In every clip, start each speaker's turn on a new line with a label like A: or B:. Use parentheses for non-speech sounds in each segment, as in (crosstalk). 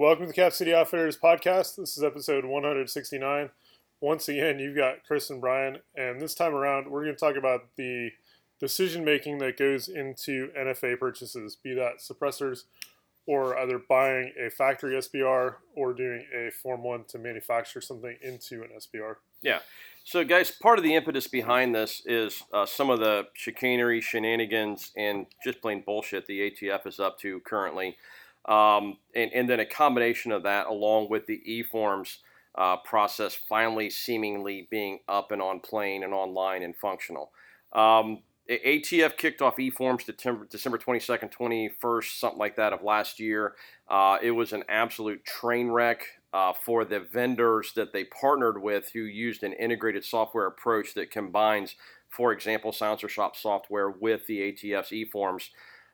A: Welcome to the Cap City Outfitters podcast. This is episode 169. Once again, you've got Chris and Brian, and this time around, we're going to talk about the decision making that goes into NFA purchases, be that suppressors or either buying a factory SBR or doing a Form 1 to manufacture something into an SBR.
B: Yeah. So, guys, part of the impetus behind this is uh, some of the chicanery, shenanigans, and just plain bullshit the ATF is up to currently. Um, and, and, then a combination of that, along with the e forms uh, process finally seemingly being up and on plane and online and functional. Um, ATF kicked off e-forms December, December 22nd, 21st, something like that of last year. Uh, it was an absolute train wreck uh, for the vendors that they partnered with who used an integrated software approach that combines, for example, Silencer Shop software with the ATF's e-forms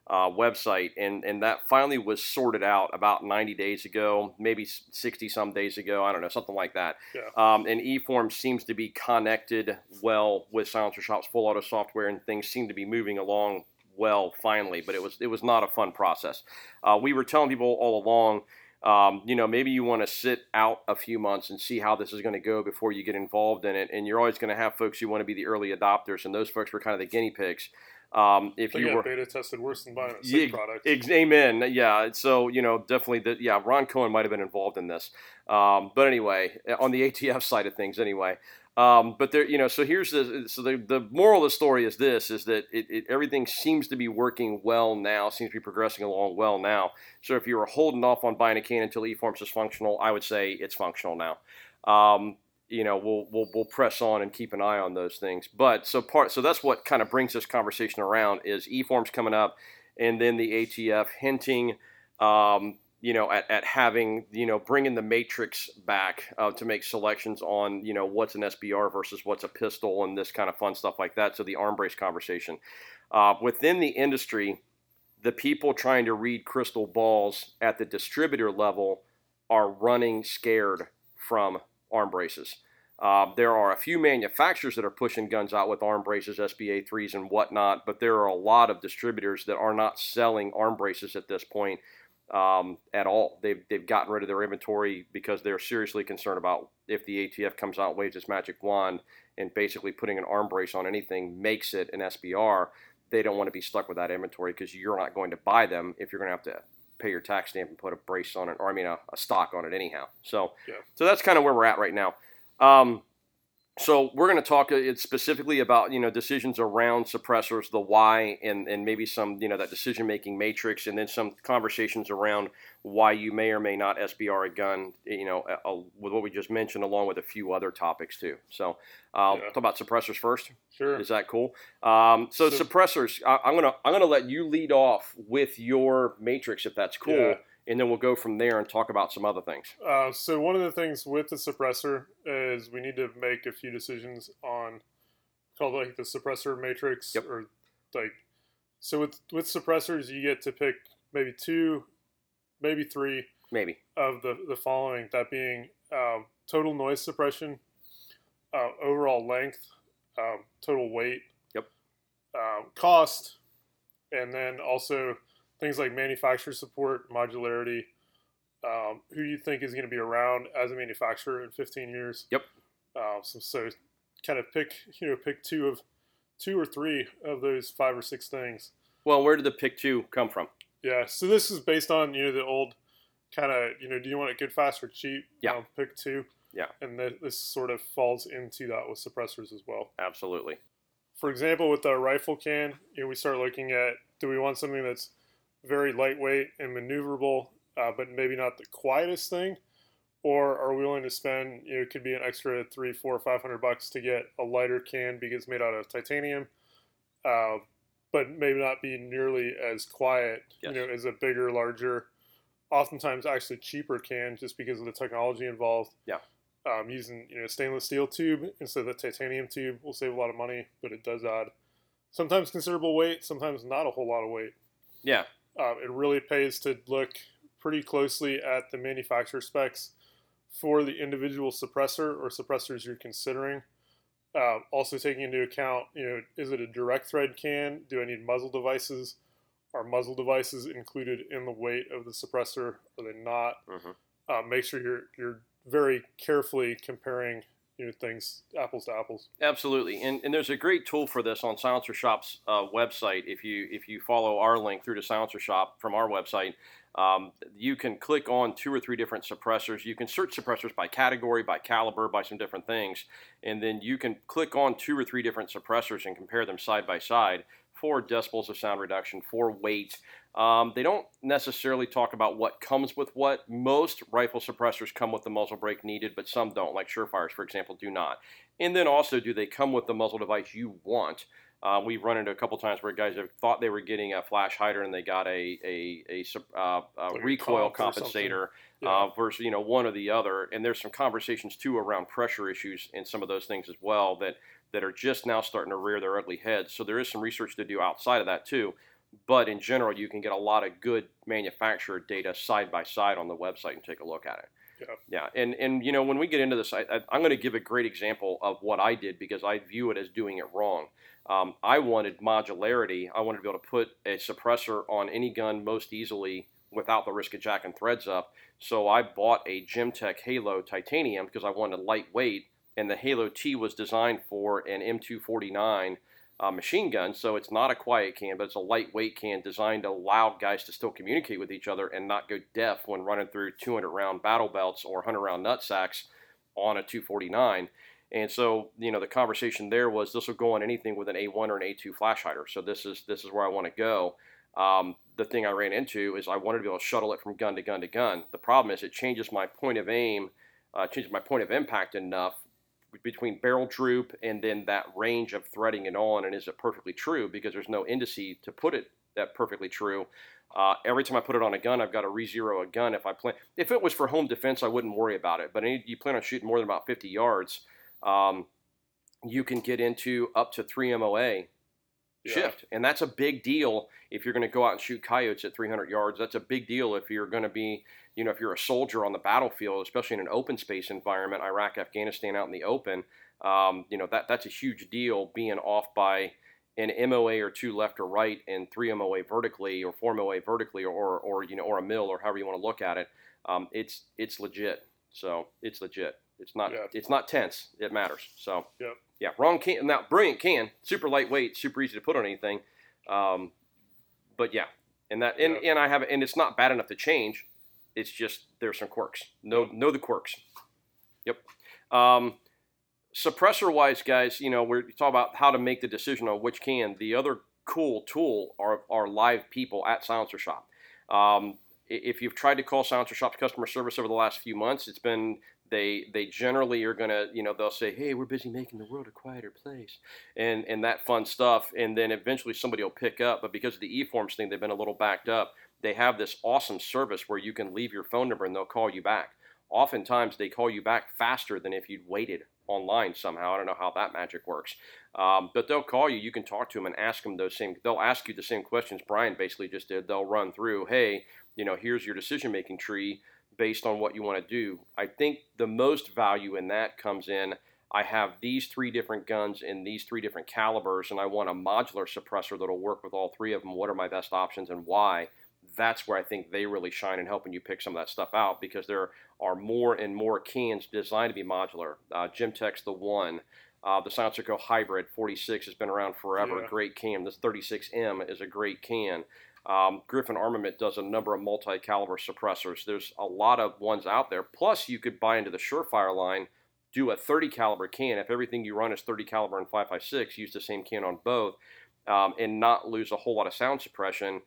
B: uh, website, and and that finally was sorted out about 90 days ago, maybe 60 some days ago. I don't know, something like that.
A: Yeah.
B: Um, and eForm seems to be connected well with Silencer Shop's full auto software, and things seem to be moving along well finally. But it was it was not a fun process. Uh, we were telling people all along. Um, you know, maybe you want to sit out a few months and see how this is going to go before you get involved in it. And you're always going to have folks who want to be the early adopters, and those folks were kind of the guinea pigs. Um, if you
A: yeah,
B: were
A: beta tested worse than buying a sick
B: yeah,
A: product.
B: Ex- amen. Yeah. So you know, definitely that. Yeah, Ron Cohen might have been involved in this. Um, but anyway, on the ATF side of things, anyway. Um, but there, you know, so here's the so the, the moral of the story is this: is that it, it, everything seems to be working well now, seems to be progressing along well now. So if you were holding off on buying a can until eForms is functional, I would say it's functional now. Um, you know we'll, we'll we'll press on and keep an eye on those things. But so part so that's what kind of brings this conversation around is e-forms coming up, and then the ATF hinting, um, you know, at, at having you know bringing the matrix back uh, to make selections on you know what's an SBR versus what's a pistol and this kind of fun stuff like that. So the arm brace conversation uh, within the industry, the people trying to read crystal balls at the distributor level are running scared from arm braces. Uh, there are a few manufacturers that are pushing guns out with arm braces, SBA 3s, and whatnot, but there are a lot of distributors that are not selling arm braces at this point um, at all. They've, they've gotten rid of their inventory because they're seriously concerned about if the ATF comes out waves its magic wand and basically putting an arm brace on anything makes it an SBR. They don't want to be stuck with that inventory because you're not going to buy them if you're going to have to pay your tax stamp and put a brace on it, or I mean a, a stock on it anyhow. So,
A: Yeah.
B: so that's kind of where we're at right now. Um, so we're going to talk uh, specifically about you know decisions around suppressors, the why, and and maybe some you know that decision making matrix, and then some conversations around why you may or may not SBR a gun. You know, uh, uh, with what we just mentioned, along with a few other topics too. So uh,
A: Yeah.
B: talk about suppressors first.
A: sure.
B: Is that cool? Um, so,
A: So-
B: suppressors, I, I'm gonna I'm gonna let you lead off with your matrix if that's cool,
A: Yeah.
B: And then we'll go from there and talk about some other things.
A: Uh, so one of the things with the suppressor is we need to make a few decisions on called like the suppressor matrix
B: Yep.
A: or like so with with suppressors you get to pick maybe two, maybe three
B: Maybe.
A: of the the following that being um, total noise suppression, uh, overall length, um, total weight,
B: Yep.
A: um, cost, and then also things like manufacturer support, modularity, um, who you think is going to be around as a manufacturer in 15 years.
B: Yep.
A: Uh, so, so kind of pick you know pick two of two or three of those five or six things.
B: Well, where did the pick two come from?
A: Yeah. So this is based on you know the old kind of you know do you want it good, fast, or cheap?
B: Yeah.
A: Um, pick two.
B: Yeah.
A: And th- this sort of falls into that with suppressors as well.
B: Absolutely.
A: For example, with the rifle can, you know, we start looking at do we want something that's very lightweight and maneuverable, uh, but maybe not the quietest thing, or are we willing to spend? You know, it could be an extra three, four, five hundred bucks to get a lighter can because it's made out of titanium, uh, but maybe not be nearly as quiet.
B: Yes.
A: You know, as a bigger, larger, oftentimes actually cheaper can just because of the technology involved.
B: Yeah.
A: Um, using you know stainless steel tube instead of the titanium tube will save a lot of money, but it does add sometimes considerable weight, sometimes not a whole lot of weight.
B: Yeah.
A: Um, it really pays to look pretty closely at the manufacturer specs for the individual suppressor or suppressors you're considering. Uh, also taking into account, you know, is it a direct thread can? Do I need muzzle devices? are muzzle devices included in the weight of the suppressor? Are they not?
B: Mhm.
A: Uh, make sure you're you're very carefully comparing you know things apples to apples.
B: Absolutely, and, and there's a great tool for this on Silencer Shop's uh, website. If you if you follow our link through to Silencer Shop from our website, um, you can click on two or three different suppressors. You can search suppressors by category, by caliber, by some different things, and then you can click on two or three different suppressors and compare them side by side for decibels of sound reduction, for weight. Um, they don't necessarily talk about what comes with what. Most rifle suppressors come with the muzzle brake needed, but some don't, like Surefires, for example, do not. And then also, do they come with the muzzle device you want? Uh, we've run into a couple times where guys have thought they were getting a flash hider and they got a a, a, uh, a
A: Like
B: recoil
A: comp or something.
B: compensator
A: Yeah.
B: uh, versus you know one or the other. And there's some conversations too around pressure issues and some of those things as well that that are just now starting to rear their ugly heads. So there is some research to do outside of that too. But in general, you can get a lot of good manufacturer data side by side on the website and take a look at it.
A: Yeah.
B: Yeah, and and you know when we get into this, I, I, I'm going to give a great example of what I did because I view it as doing it wrong. Um, I wanted modularity. I wanted to be able to put a suppressor on any gun most easily without the risk of jacking threads up. So I bought a Gemtech Halo titanium because I wanted lightweight, and the Halo T was designed for an M249 uh, machine gun. So it's not a quiet can, but it's a lightweight can designed to allow guys to still communicate with each other and not go deaf when running through 200 round battle belts or 100 round nut sacks on a 249. And so, you know, the conversation there was this will go on anything with an A1 or an A2 flash hider. So this is this is where I want to go. Um, the thing I ran into is I wanted to be able to shuttle it from gun to gun to gun. The problem is it changes my point of aim, uh, changes my point of impact enough between barrel droop and then that range of threading it on, and is it perfectly true? Because there's no indice to put it that perfectly true. Uh, every time I put it on a gun, I've got to re-zero a gun. If I plan, if it was for home defense, I wouldn't worry about it. But any, you plan on shooting more than about 50 yards, um, you can get into up to three MOA
A: Yeah.
B: shift, and that's a big deal if you're going to go out and shoot coyotes at 300 yards. That's a big deal if you're going to be, you know, if you're a soldier on the battlefield, especially in an open space environment, Iraq, Afghanistan, out in the open. Um, you know that that's a huge deal being off by an MOA or two left or right, and three MOA vertically, or four MOA vertically, or or you know, or a mill, or however you want to look at it. Um, it's it's legit. So it's legit. It's not
A: Yeah.
B: it's not tense. It matters. So
A: Yep.
B: Yeah, wrong can now brilliant can, super lightweight, super easy to put on anything. Um, but yeah, and that and,
A: Yeah.
B: and I have and it's not bad enough to change. It's just there's some quirks. Know know the quirks. Yep. Um, suppressor wise, guys, you know we're talking about how to make the decision on which can. The other cool tool are are live people at Silencer Shop. Um, if you've tried to call Silencer Shop's customer service over the last few months, it's been they they generally are gonna you know they'll say hey we're busy making the world a quieter place and and that fun stuff and then eventually somebody will pick up but because of the e-forms thing they've been a little backed up. They have this awesome service where you can leave your phone number and they'll call you back. Oftentimes they call you back faster than if you'd waited online somehow. I don't know how that magic works. Um, but they'll call you you can talk to them and ask them those same they'll ask you the same questions brian basically just did. They'll run through hey you know here's your decision making tree based on what you want to do. I think the most value in that comes in I have these three different guns in these three different calibers, and I want a modular suppressor that'll work with all three of them. What are my best options and why? That's where I think they really shine in helping you pick some of that stuff out because there are more and more cans designed to be modular. Uh, Gemtech's the one. Uh, the Silencer Co Hybrid 46 has been around forever.
A: Yeah.
B: Great can. This 36M is a great can. Um, Griffin Armament does a number of multi-caliber suppressors. There's a lot of ones out there. Plus, you could buy into the Surefire line, do a 30 caliber can. If everything you run is 30 caliber and 5.56, use the same can on both, um, and not lose a whole lot of sound suppression,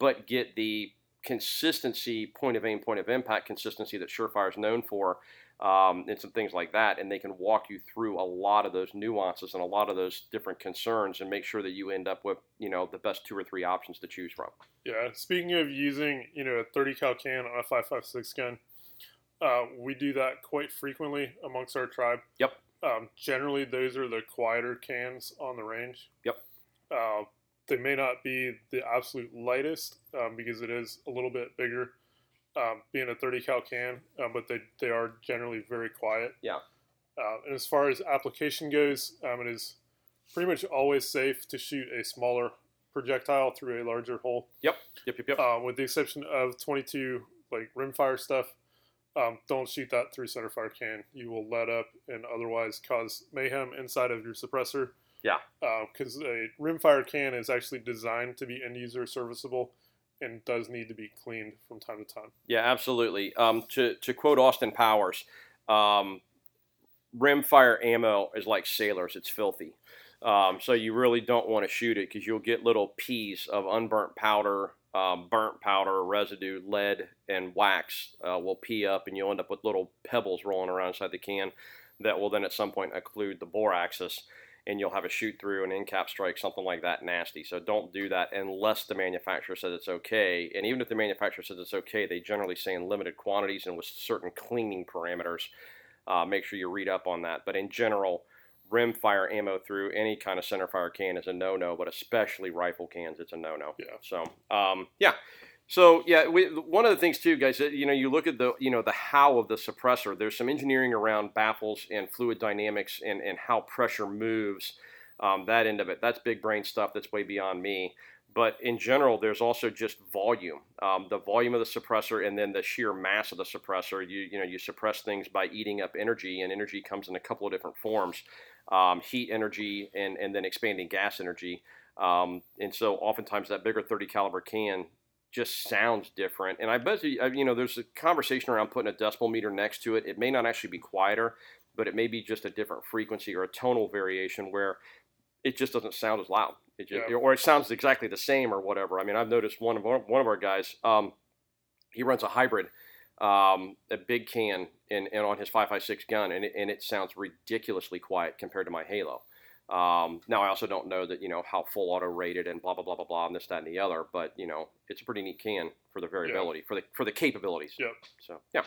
B: but get the consistency, point of aim, point of impact consistency that Surefire is known for, um, and some things like that. And they can walk you through a lot of those nuances and a lot of those different concerns, and make sure that you end up with you know the best two or three options to choose from.
A: Yeah. Speaking of using, you know, a 30 cal can on a 5.56 gun, uh, we do that quite frequently amongst our tribe.
B: Yep.
A: Um, generally, those are the quieter cans on the range.
B: Yep.
A: Uh, they may not be the absolute lightest um, because it is a little bit bigger, um, being a 30 cal can, uh, but they, they are generally very quiet.
B: Yeah.
A: Uh, and as far as application goes, um, it is pretty much always safe to shoot a smaller projectile through a larger hole.
B: Yep, yep, yep, yep.
A: Uh, with the exception of 22 like rimfire stuff, um, don't shoot that through centerfire can. You will let up and otherwise cause mayhem inside of your suppressor.
B: Yeah.
A: Because uh, a rimfire can is actually designed to be end user serviceable and does need to be cleaned from time to time.
B: Yeah, absolutely. Um, to, to quote Austin Powers, um, rimfire ammo is like sailors, it's filthy. Um, so you really don't want to shoot it because you'll get little peas of unburnt powder, um, burnt powder, residue, lead, and wax uh, will pee up, and you'll end up with little pebbles rolling around inside the can that will then at some point occlude the bore axis, and you'll have a shoot through, an end cap strike, something like that nasty. So don't do that unless the manufacturer says it's okay. And even if the manufacturer says it's okay, they generally say in limited quantities and with certain cleaning parameters. Uh, make sure you read up on that. But in general, rim fire ammo through any kind of center fire can is a no no, but especially rifle cans, it's a no no.
A: Yeah.
B: So, um, yeah. So yeah, we, one of the things too, guys, you know, you look at the you know the how of the suppressor. There's some engineering around baffles and fluid dynamics and and how pressure moves. Um, that end of it, that's big brain stuff. That's way beyond me. But in general, there's also just volume, um, the volume of the suppressor, and then the sheer mass of the suppressor. You you know you suppress things by eating up energy, and energy comes in a couple of different forms: um, heat energy and and then expanding gas energy. Um, and so oftentimes that bigger 30 caliber can just sounds different. And I bet you, you know, there's a conversation around putting a decibel meter next to it. It may not actually be quieter, but it may be just a different frequency or a tonal variation where it just doesn't sound as loud. It just,
A: Yeah.
B: or it sounds exactly the same or whatever. I mean, I've noticed one of our, one of our guys, um, he runs a hybrid, um, a big can, and, and on his 556 gun, and it, and it sounds ridiculously quiet compared to my Halo. Um, now I also don't know that you know how full auto rated and blah blah blah blah blah and this that and the other, but you know it's a pretty neat can for the variability for the for the capabilities.
A: Yep.
B: So yeah.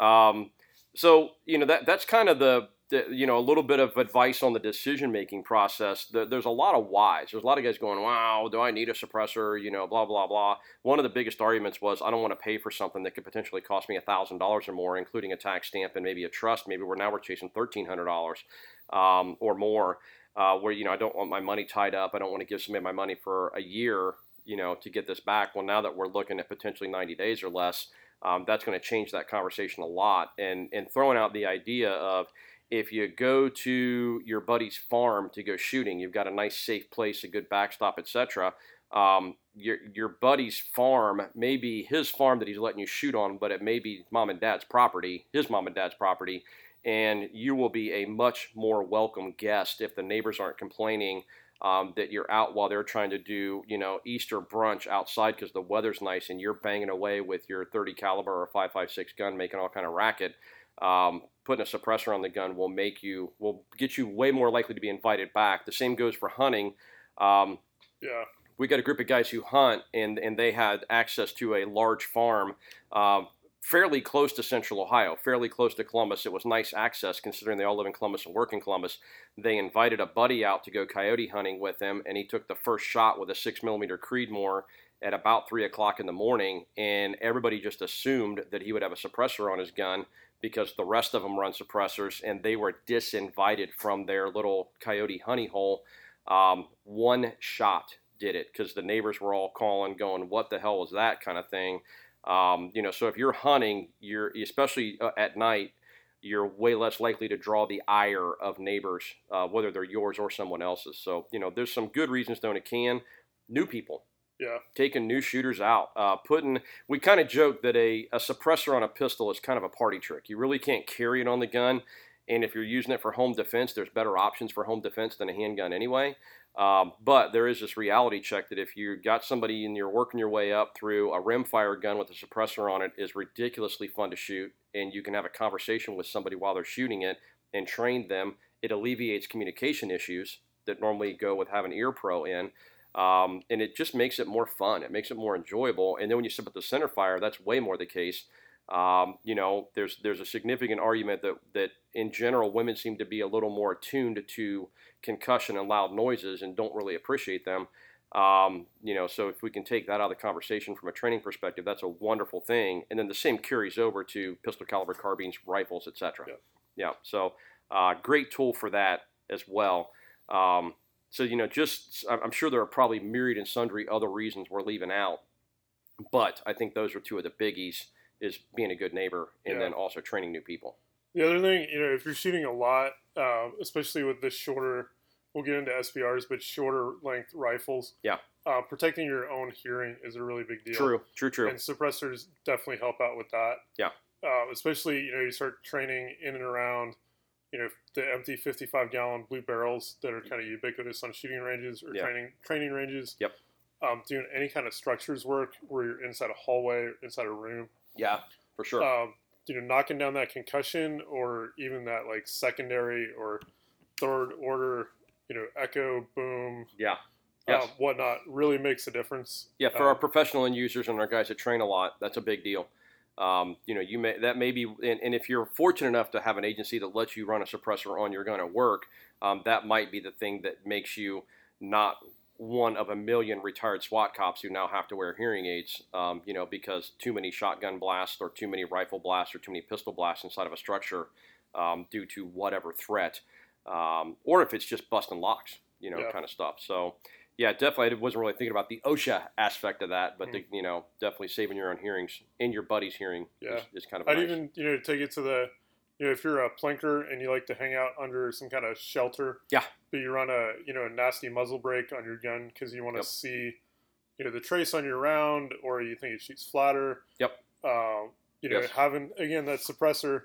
B: Um, so you know that that's kind of the, the you know a little bit of advice on the decision making process. The, there's a lot of whys. There's a lot of guys going, "Wow, do I need a suppressor?" You know, blah blah blah. One of the biggest arguments was, "I don't want to pay for something that could potentially cost me thousand dollars or more, including a tax stamp and maybe a trust. Maybe we're now we're chasing thirteen hundred dollars um, or more." Uh, where you know I don't want my money tied up. I don't want to give somebody my money for a year, you know, to get this back. Well, now that we're looking at potentially 90 days or less, um, that's going to change that conversation a lot. And and throwing out the idea of if you go to your buddy's farm to go shooting, you've got a nice safe place, a good backstop, etc. Um, your your buddy's farm may be his farm that he's letting you shoot on, but it may be mom and dad's property, his mom and dad's property, and you will be a much more welcome guest if the neighbors aren't complaining um, that you're out while they're trying to do you know Easter brunch outside because the weather's nice and you're banging away with your 30 caliber or 556 gun making all kind of racket. Um, putting a suppressor on the gun will make you will get you way more likely to be invited back. The same goes for hunting. Um,
A: Yeah.
B: we got a group of guys who hunt and, and they had access to a large farm um, fairly close to central ohio fairly close to columbus it was nice access considering they all live in columbus and work in columbus they invited a buddy out to go coyote hunting with them and he took the first shot with a six millimeter creedmoor at about three o'clock in the morning and everybody just assumed that he would have a suppressor on his gun because the rest of them run suppressors and they were disinvited from their little coyote honey hole um, one shot did it because the neighbors were all calling, going, "What the hell was that?" kind of thing. Um, you know, so if you're hunting, you're especially uh, at night, you're way less likely to draw the ire of neighbors, uh, whether they're yours or someone else's. So you know, there's some good reasons to own a can. New people,
A: Yeah.
B: taking new shooters out. Uh, putting we kind of joke that a, a suppressor on a pistol is kind of a party trick. You really can't carry it on the gun, and if you're using it for home defense, there's better options for home defense than a handgun anyway. Um, but there is this reality check that if you've got somebody and you're working your way up through a rimfire gun with a suppressor on it is ridiculously fun to shoot, and you can have a conversation with somebody while they're shooting it and train them. It alleviates communication issues that normally go with having ear pro in. Um, and it just makes it more fun. It makes it more enjoyable. And then when you sit with the center fire, that's way more the case. Um, you know, there's there's a significant argument that that in general women seem to be a little more attuned to concussion and loud noises and don't really appreciate them. Um, you know, so if we can take that out of the conversation from a training perspective, that's a wonderful thing. And then the same carries over to pistol caliber carbines, rifles, etc.
A: Yeah.
B: Yeah. So uh, great tool for that as well. Um, so you know, just I'm sure there are probably myriad and sundry other reasons we're leaving out, but I think those are two of the biggies: is being a good neighbor and
A: Yeah.
B: then also training new people.
A: The other thing, you know, if you're shooting a lot, um, especially with the shorter, we'll get into SBRs, but shorter length rifles.
B: Yeah.
A: Uh, protecting your own hearing is a really big deal.
B: True, true, true.
A: And suppressors definitely help out with that.
B: Yeah.
A: Uh, especially, you know, you start training in and around, you know, the empty 55 gallon blue barrels that are kind of ubiquitous on shooting ranges or
B: Yeah.
A: training training ranges.
B: Yep.
A: Um, doing any kind of structures work where you're inside a hallway, or inside a room.
B: Yeah, for sure.
A: Um, you know, knocking down that concussion or even that like secondary or third order, you know, echo, boom,
B: yeah, yes.
A: um, whatnot really makes a difference.
B: Yeah, for
A: Um,
B: our professional end users and our guys that train a lot, that's a big deal. Um, you know, you may that may be, and, and if you're fortunate enough to have an agency that lets you run a suppressor on your gun at work, um, that might be the thing that makes you not one of a million retired SWAT cops who now have to wear hearing aids. Um, you know, because too many shotgun blasts or too many rifle blasts or too many pistol blasts inside of a structure um, due to whatever threat, um, or if it's just busting locks, you know,
A: Yeah.
B: kind of stuff. So yeah, definitely. I wasn't really thinking about the OSHA aspect of that, but the, you know, definitely saving your own hearings in your buddy's hearing
A: Yeah.
B: is, is kind of
A: I'd
B: nice.
A: even you know take it to the you know if you're a plinker and you like to hang out under some kind of shelter,
B: Yeah.
A: but you run a you know a nasty muzzle brake on your gun because you want to
B: Yep.
A: see you know the trace on your round or you think it shoots flatter.
B: Yep.
A: Um, you know
B: Yes.
A: having again that suppressor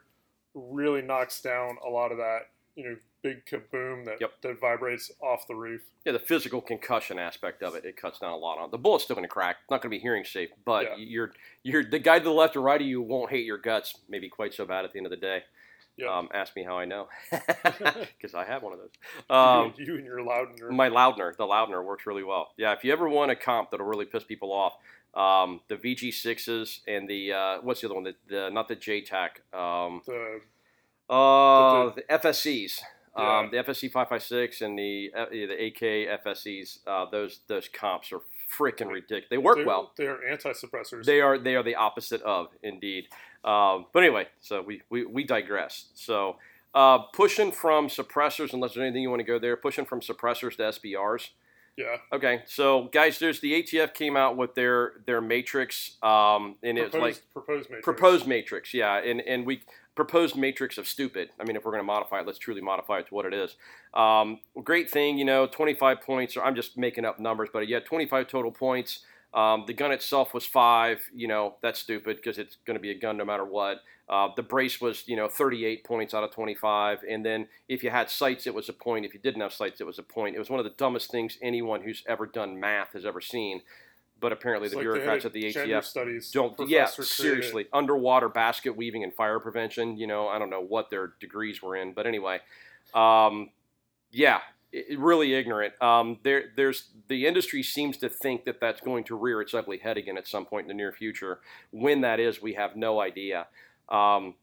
A: really knocks down a lot of that you know big kaboom that
B: Yep.
A: that vibrates off the roof.
B: yeah, the physical concussion aspect of it, it cuts down a lot on. The bullet's still going to crack. It's not going to be hearing safe, but
A: Yeah.
B: you're you're the guy to the left or right of you won't hate your guts maybe quite so bad at the end of the day.
A: Yeah.
B: Um, ask me how I know, (laughs) (laughs) because I have one of those. Um,
A: you, and your Loudner.
B: My Loudner, the Loudner works really well. Yeah, if you ever want a comp that'll really piss people off, um, the VG6s and the uh, what's the other one? The, the not the JTAC, um,
A: the
B: uh, the FSCs,
A: Yeah.
B: um, the FSC 556 and the uh, the AK FSCs. Uh, those those comps are freaking ridiculous. They work
A: they're,
B: well.
A: They're anti-suppressors.
B: They are they are the opposite of indeed. Um, but anyway, so we we, we digress. So uh, pushing from suppressors, unless there's anything you want to go there, pushing from suppressors to SBRs.
A: yeah.
B: Okay, so guys, there's the ATF came out with their their matrix, um, and it's like
A: proposed matrix.
B: proposed matrix, yeah, and and we proposed matrix of stupid. I mean, if we're going to modify it, let's truly modify it to what it is. Um, great thing, you know, 25 points. Or I'm just making up numbers, but yeah, 25 total points. Um, the gun itself was five. You know, that's stupid because it's going to be a gun no matter what. Uh, the brace was, you know, 38 points out of 25. And then if you had sights, it was a point. If you didn't have sights, it was a point. It was one of the dumbest things anyone who's ever done math has ever seen. But apparently,
A: It's
B: the
A: like
B: bureaucrats at the ATF
A: studies
B: don't yeah seriously underwater basket weaving and fire prevention you know i don't know what their degrees were in but anyway um, yeah really ignorant um, there there's the industry seems to think that that's going to rear its ugly head again at some point in the near future when that is we have no idea um,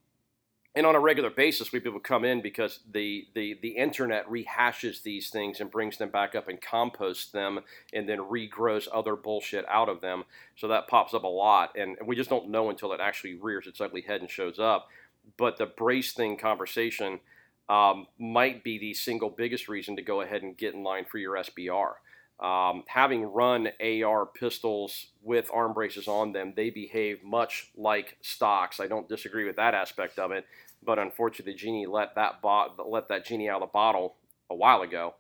B: and on a regular basis, we people come in because the, the, the internet rehashes these things and brings them back up and composts them and then regrows other bullshit out of them. So that pops up a lot, and we just don't know until it actually rears its ugly head and shows up. But the brace thing conversation um, might be the single biggest reason to go ahead and get in line for your SBR. Um, having run AR pistols with arm braces on them, they behave much like stocks. I don't disagree with that aspect of it, but unfortunately, the genie let that bo- let that genie out of the bottle a while ago.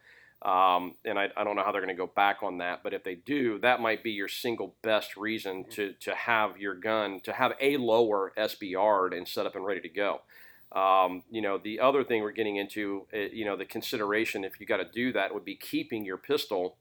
B: Um, and I, I don't know how they're going to go back on that, but if they do, that might be your single best reason to, to have your gun, to have a lower SBR and set up and ready to go. Um, you know, the other thing we're getting into, uh, you know, the consideration if you got to do that would be keeping your pistol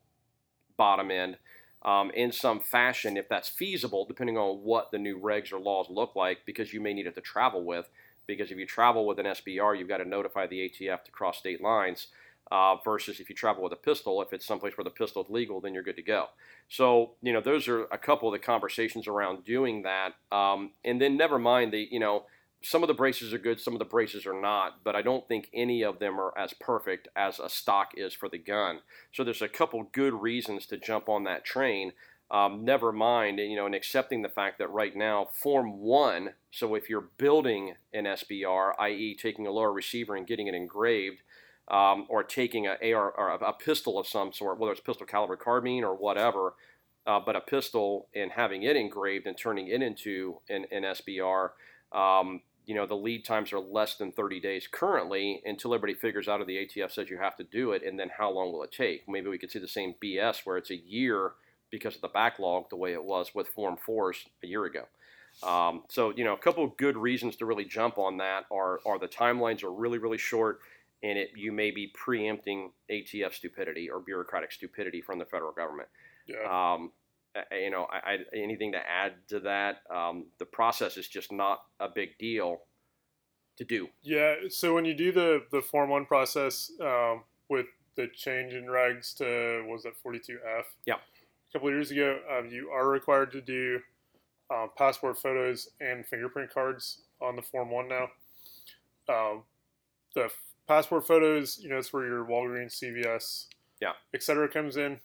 B: bottom end um, in some fashion, if that's feasible, depending on what the new regs or laws look like, because you may need it to travel with. Because if you travel with an SBR, you've got to notify the ATF to cross state lines. Uh, versus if you travel with a pistol, if it's someplace where the pistol is legal, then you're good to go. So, you know, those are a couple of the conversations around doing that. Um, and then never mind the, you know, some of the braces are good, some of the braces are not, but I don't think any of them are as perfect as a stock is for the gun. So there's a couple good reasons to jump on that train. Um, never mind, you know, and accepting the fact that right now, Form 1, so if you're building an SBR, i.e., taking a lower receiver and getting it engraved, um, or taking a AR or a, a, pistol of some sort, whether it's pistol caliber carbine or whatever, uh, but a pistol and having it engraved and turning it into an, an SBR. Um, you know the lead times are less than 30 days currently until everybody figures out or the ATF says you have to do it, and then how long will it take? Maybe we could see the same BS where it's a year because of the backlog, the way it was with Form Fours a year ago. Um, so you know, a couple of good reasons to really jump on that are are the timelines are really really short, and it you may be preempting ATF stupidity or bureaucratic stupidity from the federal government.
A: Yeah.
B: Um, you know, I, I, anything to add to that? Um, the process is just not a big deal to do.
A: Yeah. So when you do the the Form One process um, with the change in regs to was that 42F?
B: Yeah.
A: A couple of years ago, um, you are required to do um, passport photos and fingerprint cards on the Form One now. Um, the f- passport photos, you know, it's where your Walgreens, CVS,
B: yeah,
A: etc. comes in.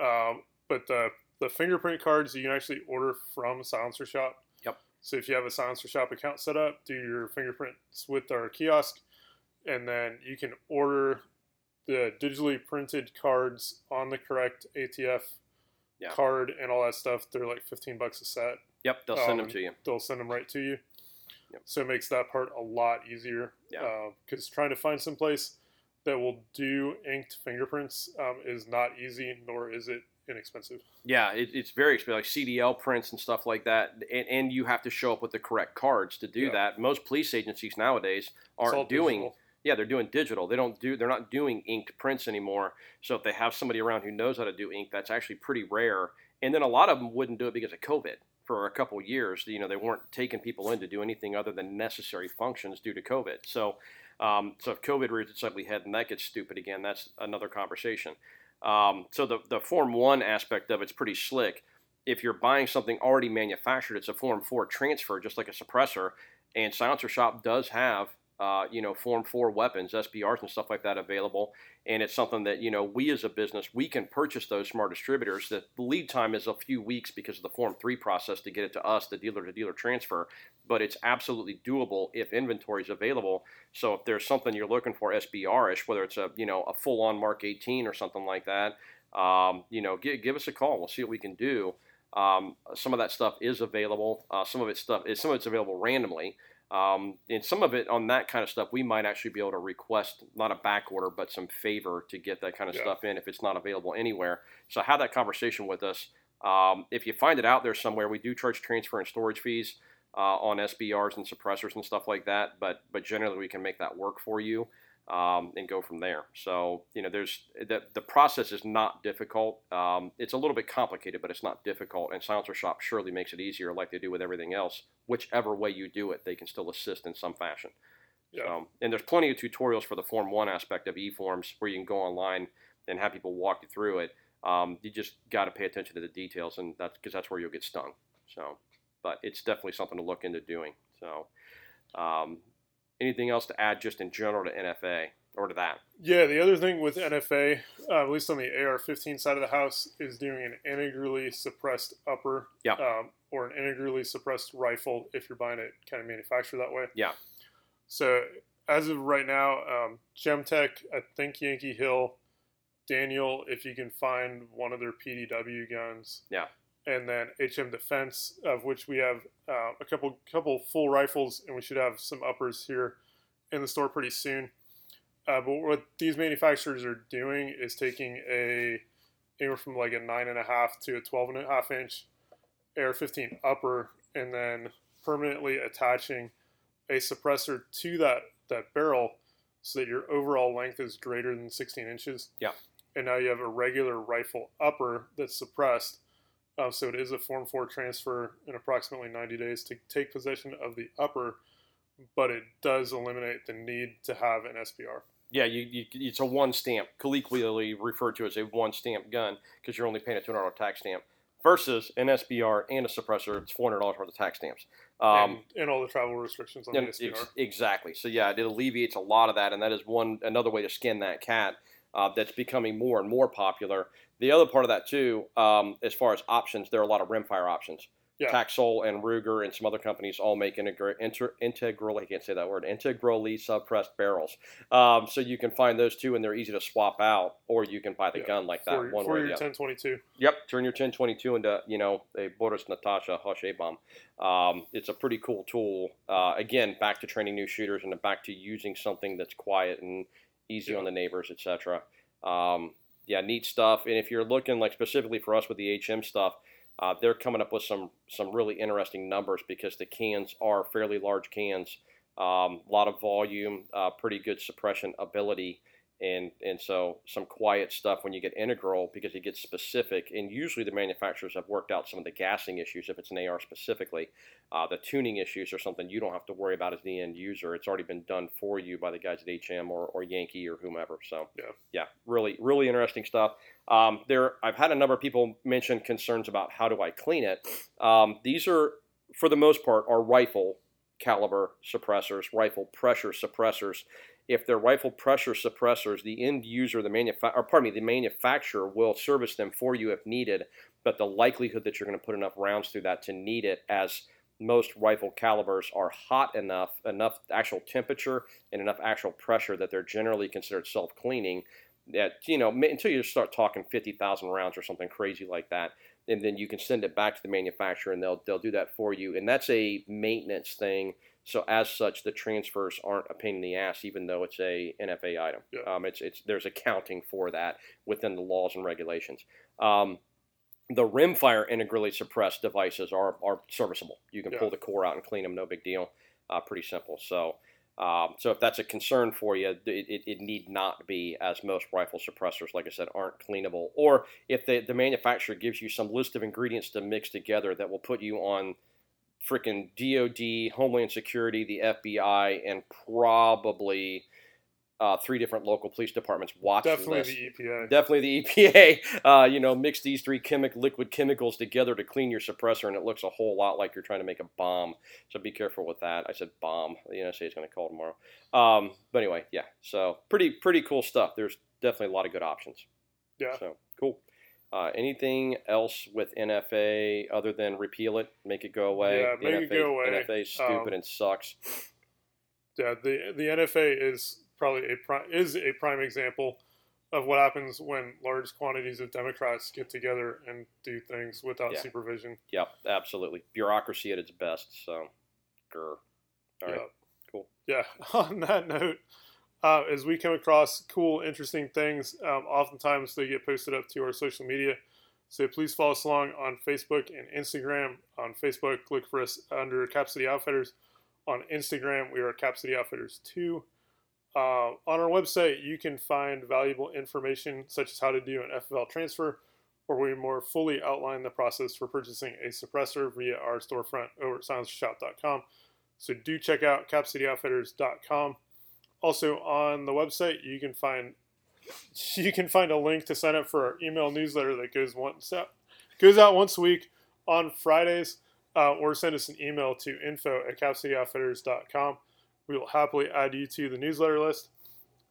A: Um, but the the fingerprint cards you can actually order from Silencer Shop.
B: Yep.
A: So if you have a Silencer Shop account set up, do your fingerprints with our kiosk, and then you can order the digitally printed cards on the correct ATF
B: yeah.
A: card and all that stuff. They're like fifteen bucks a set.
B: Yep, they'll send
A: Um,
B: them to you.
A: They'll send them right to you.
B: Yep.
A: So it makes that part a lot easier.
B: Yeah.
A: Because trying to find some place that will do inked fingerprints um, is not easy, nor is it inexpensive.
B: Yeah, it, it's very expensive, like CDL prints and stuff like that, and, and you have to show up with the correct cards to do
A: Yeah.
B: that. Most police agencies nowadays aren't doing.
A: digital.
B: Yeah, they're doing digital. They don't do. They're not doing inked prints anymore. So if they have somebody around who knows how to do ink, that's actually pretty rare. And then a lot of them wouldn't do it because of COVID for a couple years. You know, they weren't taking people in to do anything other than necessary functions due to COVID. So, um, so if COVID rears its ugly head and that gets stupid again, that's another conversation. Um, so the the Form One aspect of it's pretty slick. If you're buying something already manufactured, it's a Form Four transfer, just like a suppressor. And Silencer Shop does have, uh, you know, Form Four weapons, SBRs, and stuff like that available. And it's something that you know we as a business we can purchase those from our distributors. The lead time is a few weeks because of the Form Three process to get it to us, the dealer to dealer transfer. But it's absolutely doable if inventory is available. So if there's something you're looking for SBR-ish, whether it's a you know a full-on Mark 18 or something like that, um, you know, give, give us a call. We'll see what we can do. Um, some of that stuff is available. Uh, some of it stuff is some of it's available randomly. Um, and some of it on that kind of stuff, we might actually be able to request not a back order, but some favor to get that kind of
A: Yeah.
B: stuff in if it's not available anywhere. So have that conversation with us. Um, if you find it out there somewhere, we do charge transfer and storage fees uh, on SBRs and suppressors and stuff like that. But but generally, we can make that work for you um, and go from there. So you know, there's the the process is not difficult. Um, it's a little bit complicated, but it's not difficult. And Silencer Shop surely makes it easier, like they do with everything else. Whichever way you do it, they can still assist in some fashion.
A: Yeah.
B: So, and there's plenty of tutorials for the Form One aspect of e-forms where you can go online and have people walk you through it. Um, you just got to pay attention to the details, and that's because that's where you'll get stung. So, but it's definitely something to look into doing. So, um, anything else to add just in general to NFA or to that?
A: Yeah, the other thing with NFA, uh, at least on the AR-15 side of the house, is doing an integrally suppressed upper,
B: Yeah.
A: um, or an integrally suppressed rifle if you're buying it kind of manufactured that way.
B: Yeah.
A: So as of right now, um, Gemtech, I think Yankee Hill, Daniel, if you can find one of their PDW guns,
B: Yeah.
A: And then HM Defense, of which we have uh, a couple couple full rifles, and we should have some uppers here in the store pretty soon. Uh, but what these manufacturers are doing is taking a anywhere from like a nine and a half to a twelve and a half inch AR-15 upper, and then permanently attaching a suppressor to that that barrel, so that your overall length is greater than 16 inches.
B: Yeah.
A: And now you have a regular rifle upper that's suppressed. Uh, so it is a Form 4 transfer in approximately 90 days to take possession of the upper, but it does eliminate the need to have an SBR.
B: Yeah, you, you, it's a one stamp, colloquially referred to as a one stamp gun because you're only paying a two hundred dollar tax stamp. Versus an SBR and a suppressor, it's four hundred dollars worth of tax stamps. Um,
A: and, and all the travel restrictions on the SBR.
B: ex- exactly. So yeah, it alleviates a lot of that, and that is one another way to skin that cat uh, that's becoming more and more popular. The other part of that too, um, as far as options, there are a lot of rimfire options. yeah. TacSol and Ruger and some other companies all make integra- inter- integral, I can't say that word, integrally suppressed barrels. Um, so you can find those too, and they're easy to swap out, or you can buy the yeah. gun like that.
A: For, one for way your 1022.
B: Yep, turn your 1022 into, you know, a Boris Natasha Hoche bomb. Um, it's a pretty cool tool. Uh, again, back to training new shooters and back to using something that's quiet and easy yeah. on the neighbors, etc. Um, yeah, neat stuff. And if you're looking like specifically for us with the HM stuff, uh, they're coming up with some some really interesting numbers because the cans are fairly large cans, a um, lot of volume, uh, pretty good suppression ability, and and so some quiet stuff when you get integral because it gets specific and usually the manufacturers have worked out some of the gassing issues if it's an AR specifically uh, the tuning issues are something you don't have to worry about as the end user. It's already been done for you by the guys at HM or, or Yankee or whomever so
A: yeah.
B: yeah really really interesting stuff. Um, there I've had a number of people mention concerns about how do I clean it. Um, these are for the most part are rifle caliber suppressors rifle pressure suppressors if they're rifle pressure suppressors, the end user, the manufacturer, or pardon me, the manufacturer will service them for you if needed. But the likelihood that you're going to put enough rounds through that to need it, as most rifle calibers are hot enough, enough actual temperature and enough actual pressure that they're generally considered self-cleaning. That you know, until you start talking 50,000 rounds or something crazy like that, and then you can send it back to the manufacturer and they'll they'll do that for you. And that's a maintenance thing so as such, the transfers aren't a pain in the ass, even though it's a NFA item.
A: Yeah.
B: Um, it's it's there's accounting for that within the laws and regulations. Um, the rimfire integrally suppressed devices are are serviceable. You can yeah. pull the core out and clean them, no big deal. Uh, pretty simple. So. Um, so if that's a concern for you, it, it, it, need not be, as most rifle suppressors, like I said, aren't cleanable. Or if the, the manufacturer gives you some list of ingredients to mix together that will put you on freaking DOD, Homeland Security, the FBI, and probably uh, three different local police departments watch
A: Definitely
B: list.
A: the EPA.
B: Definitely the EPA. (laughs) Uh, you know, mix these three chemic liquid chemicals together to clean your suppressor, and it looks a whole lot like you're trying to make a bomb. So be careful with that. I said bomb. The NSA is going to call tomorrow. Um, but anyway, yeah. So pretty pretty cool stuff. There's definitely a lot of good options.
A: Yeah.
B: So cool. Uh, anything else with NFA other than repeal it, make it go away?
A: Yeah, make NFA, it go away.
B: NFA is stupid um, and sucks.
A: Yeah, the the NFA is probably a is a prime example of what happens when large quantities of Democrats get together and do things without yeah. supervision.
B: Yep, absolutely. Bureaucracy at its best. So, grr. All right, cool.
A: Yeah. (laughs) On that note, uh, as we come across cool, interesting things, um, oftentimes they get posted up to our social media. So please follow us along on Facebook and Instagram. On Facebook, look for us under Cap City Outfitters. On Instagram, we are Cap City Outfitters 2. Uh, on our website, you can find valuable information such as how to do an FFL transfer, where we more fully outline the process for purchasing a suppressor via our storefront over at silencershop.com. So do check out capcityoutfitters.com. Also on the website, you can find (laughs) you can find a link to sign up for our email newsletter that goes once out, goes out once a week on Fridays, uh, or send us an email to info at capcityoutfitters.com. We will happily add you to the newsletter list.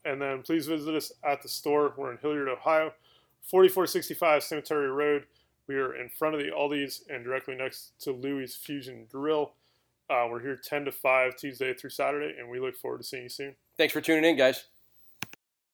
A: And then please visit us at the store. We're in Hilliard, Ohio, 4465 Cemetery Road. We are in front of the Aldi's and directly next to Louis Fusion Grill. Uh, we're here 10 to 5 Tuesday through Saturday, and we look forward to seeing you soon.
B: Thanks for tuning in, guys.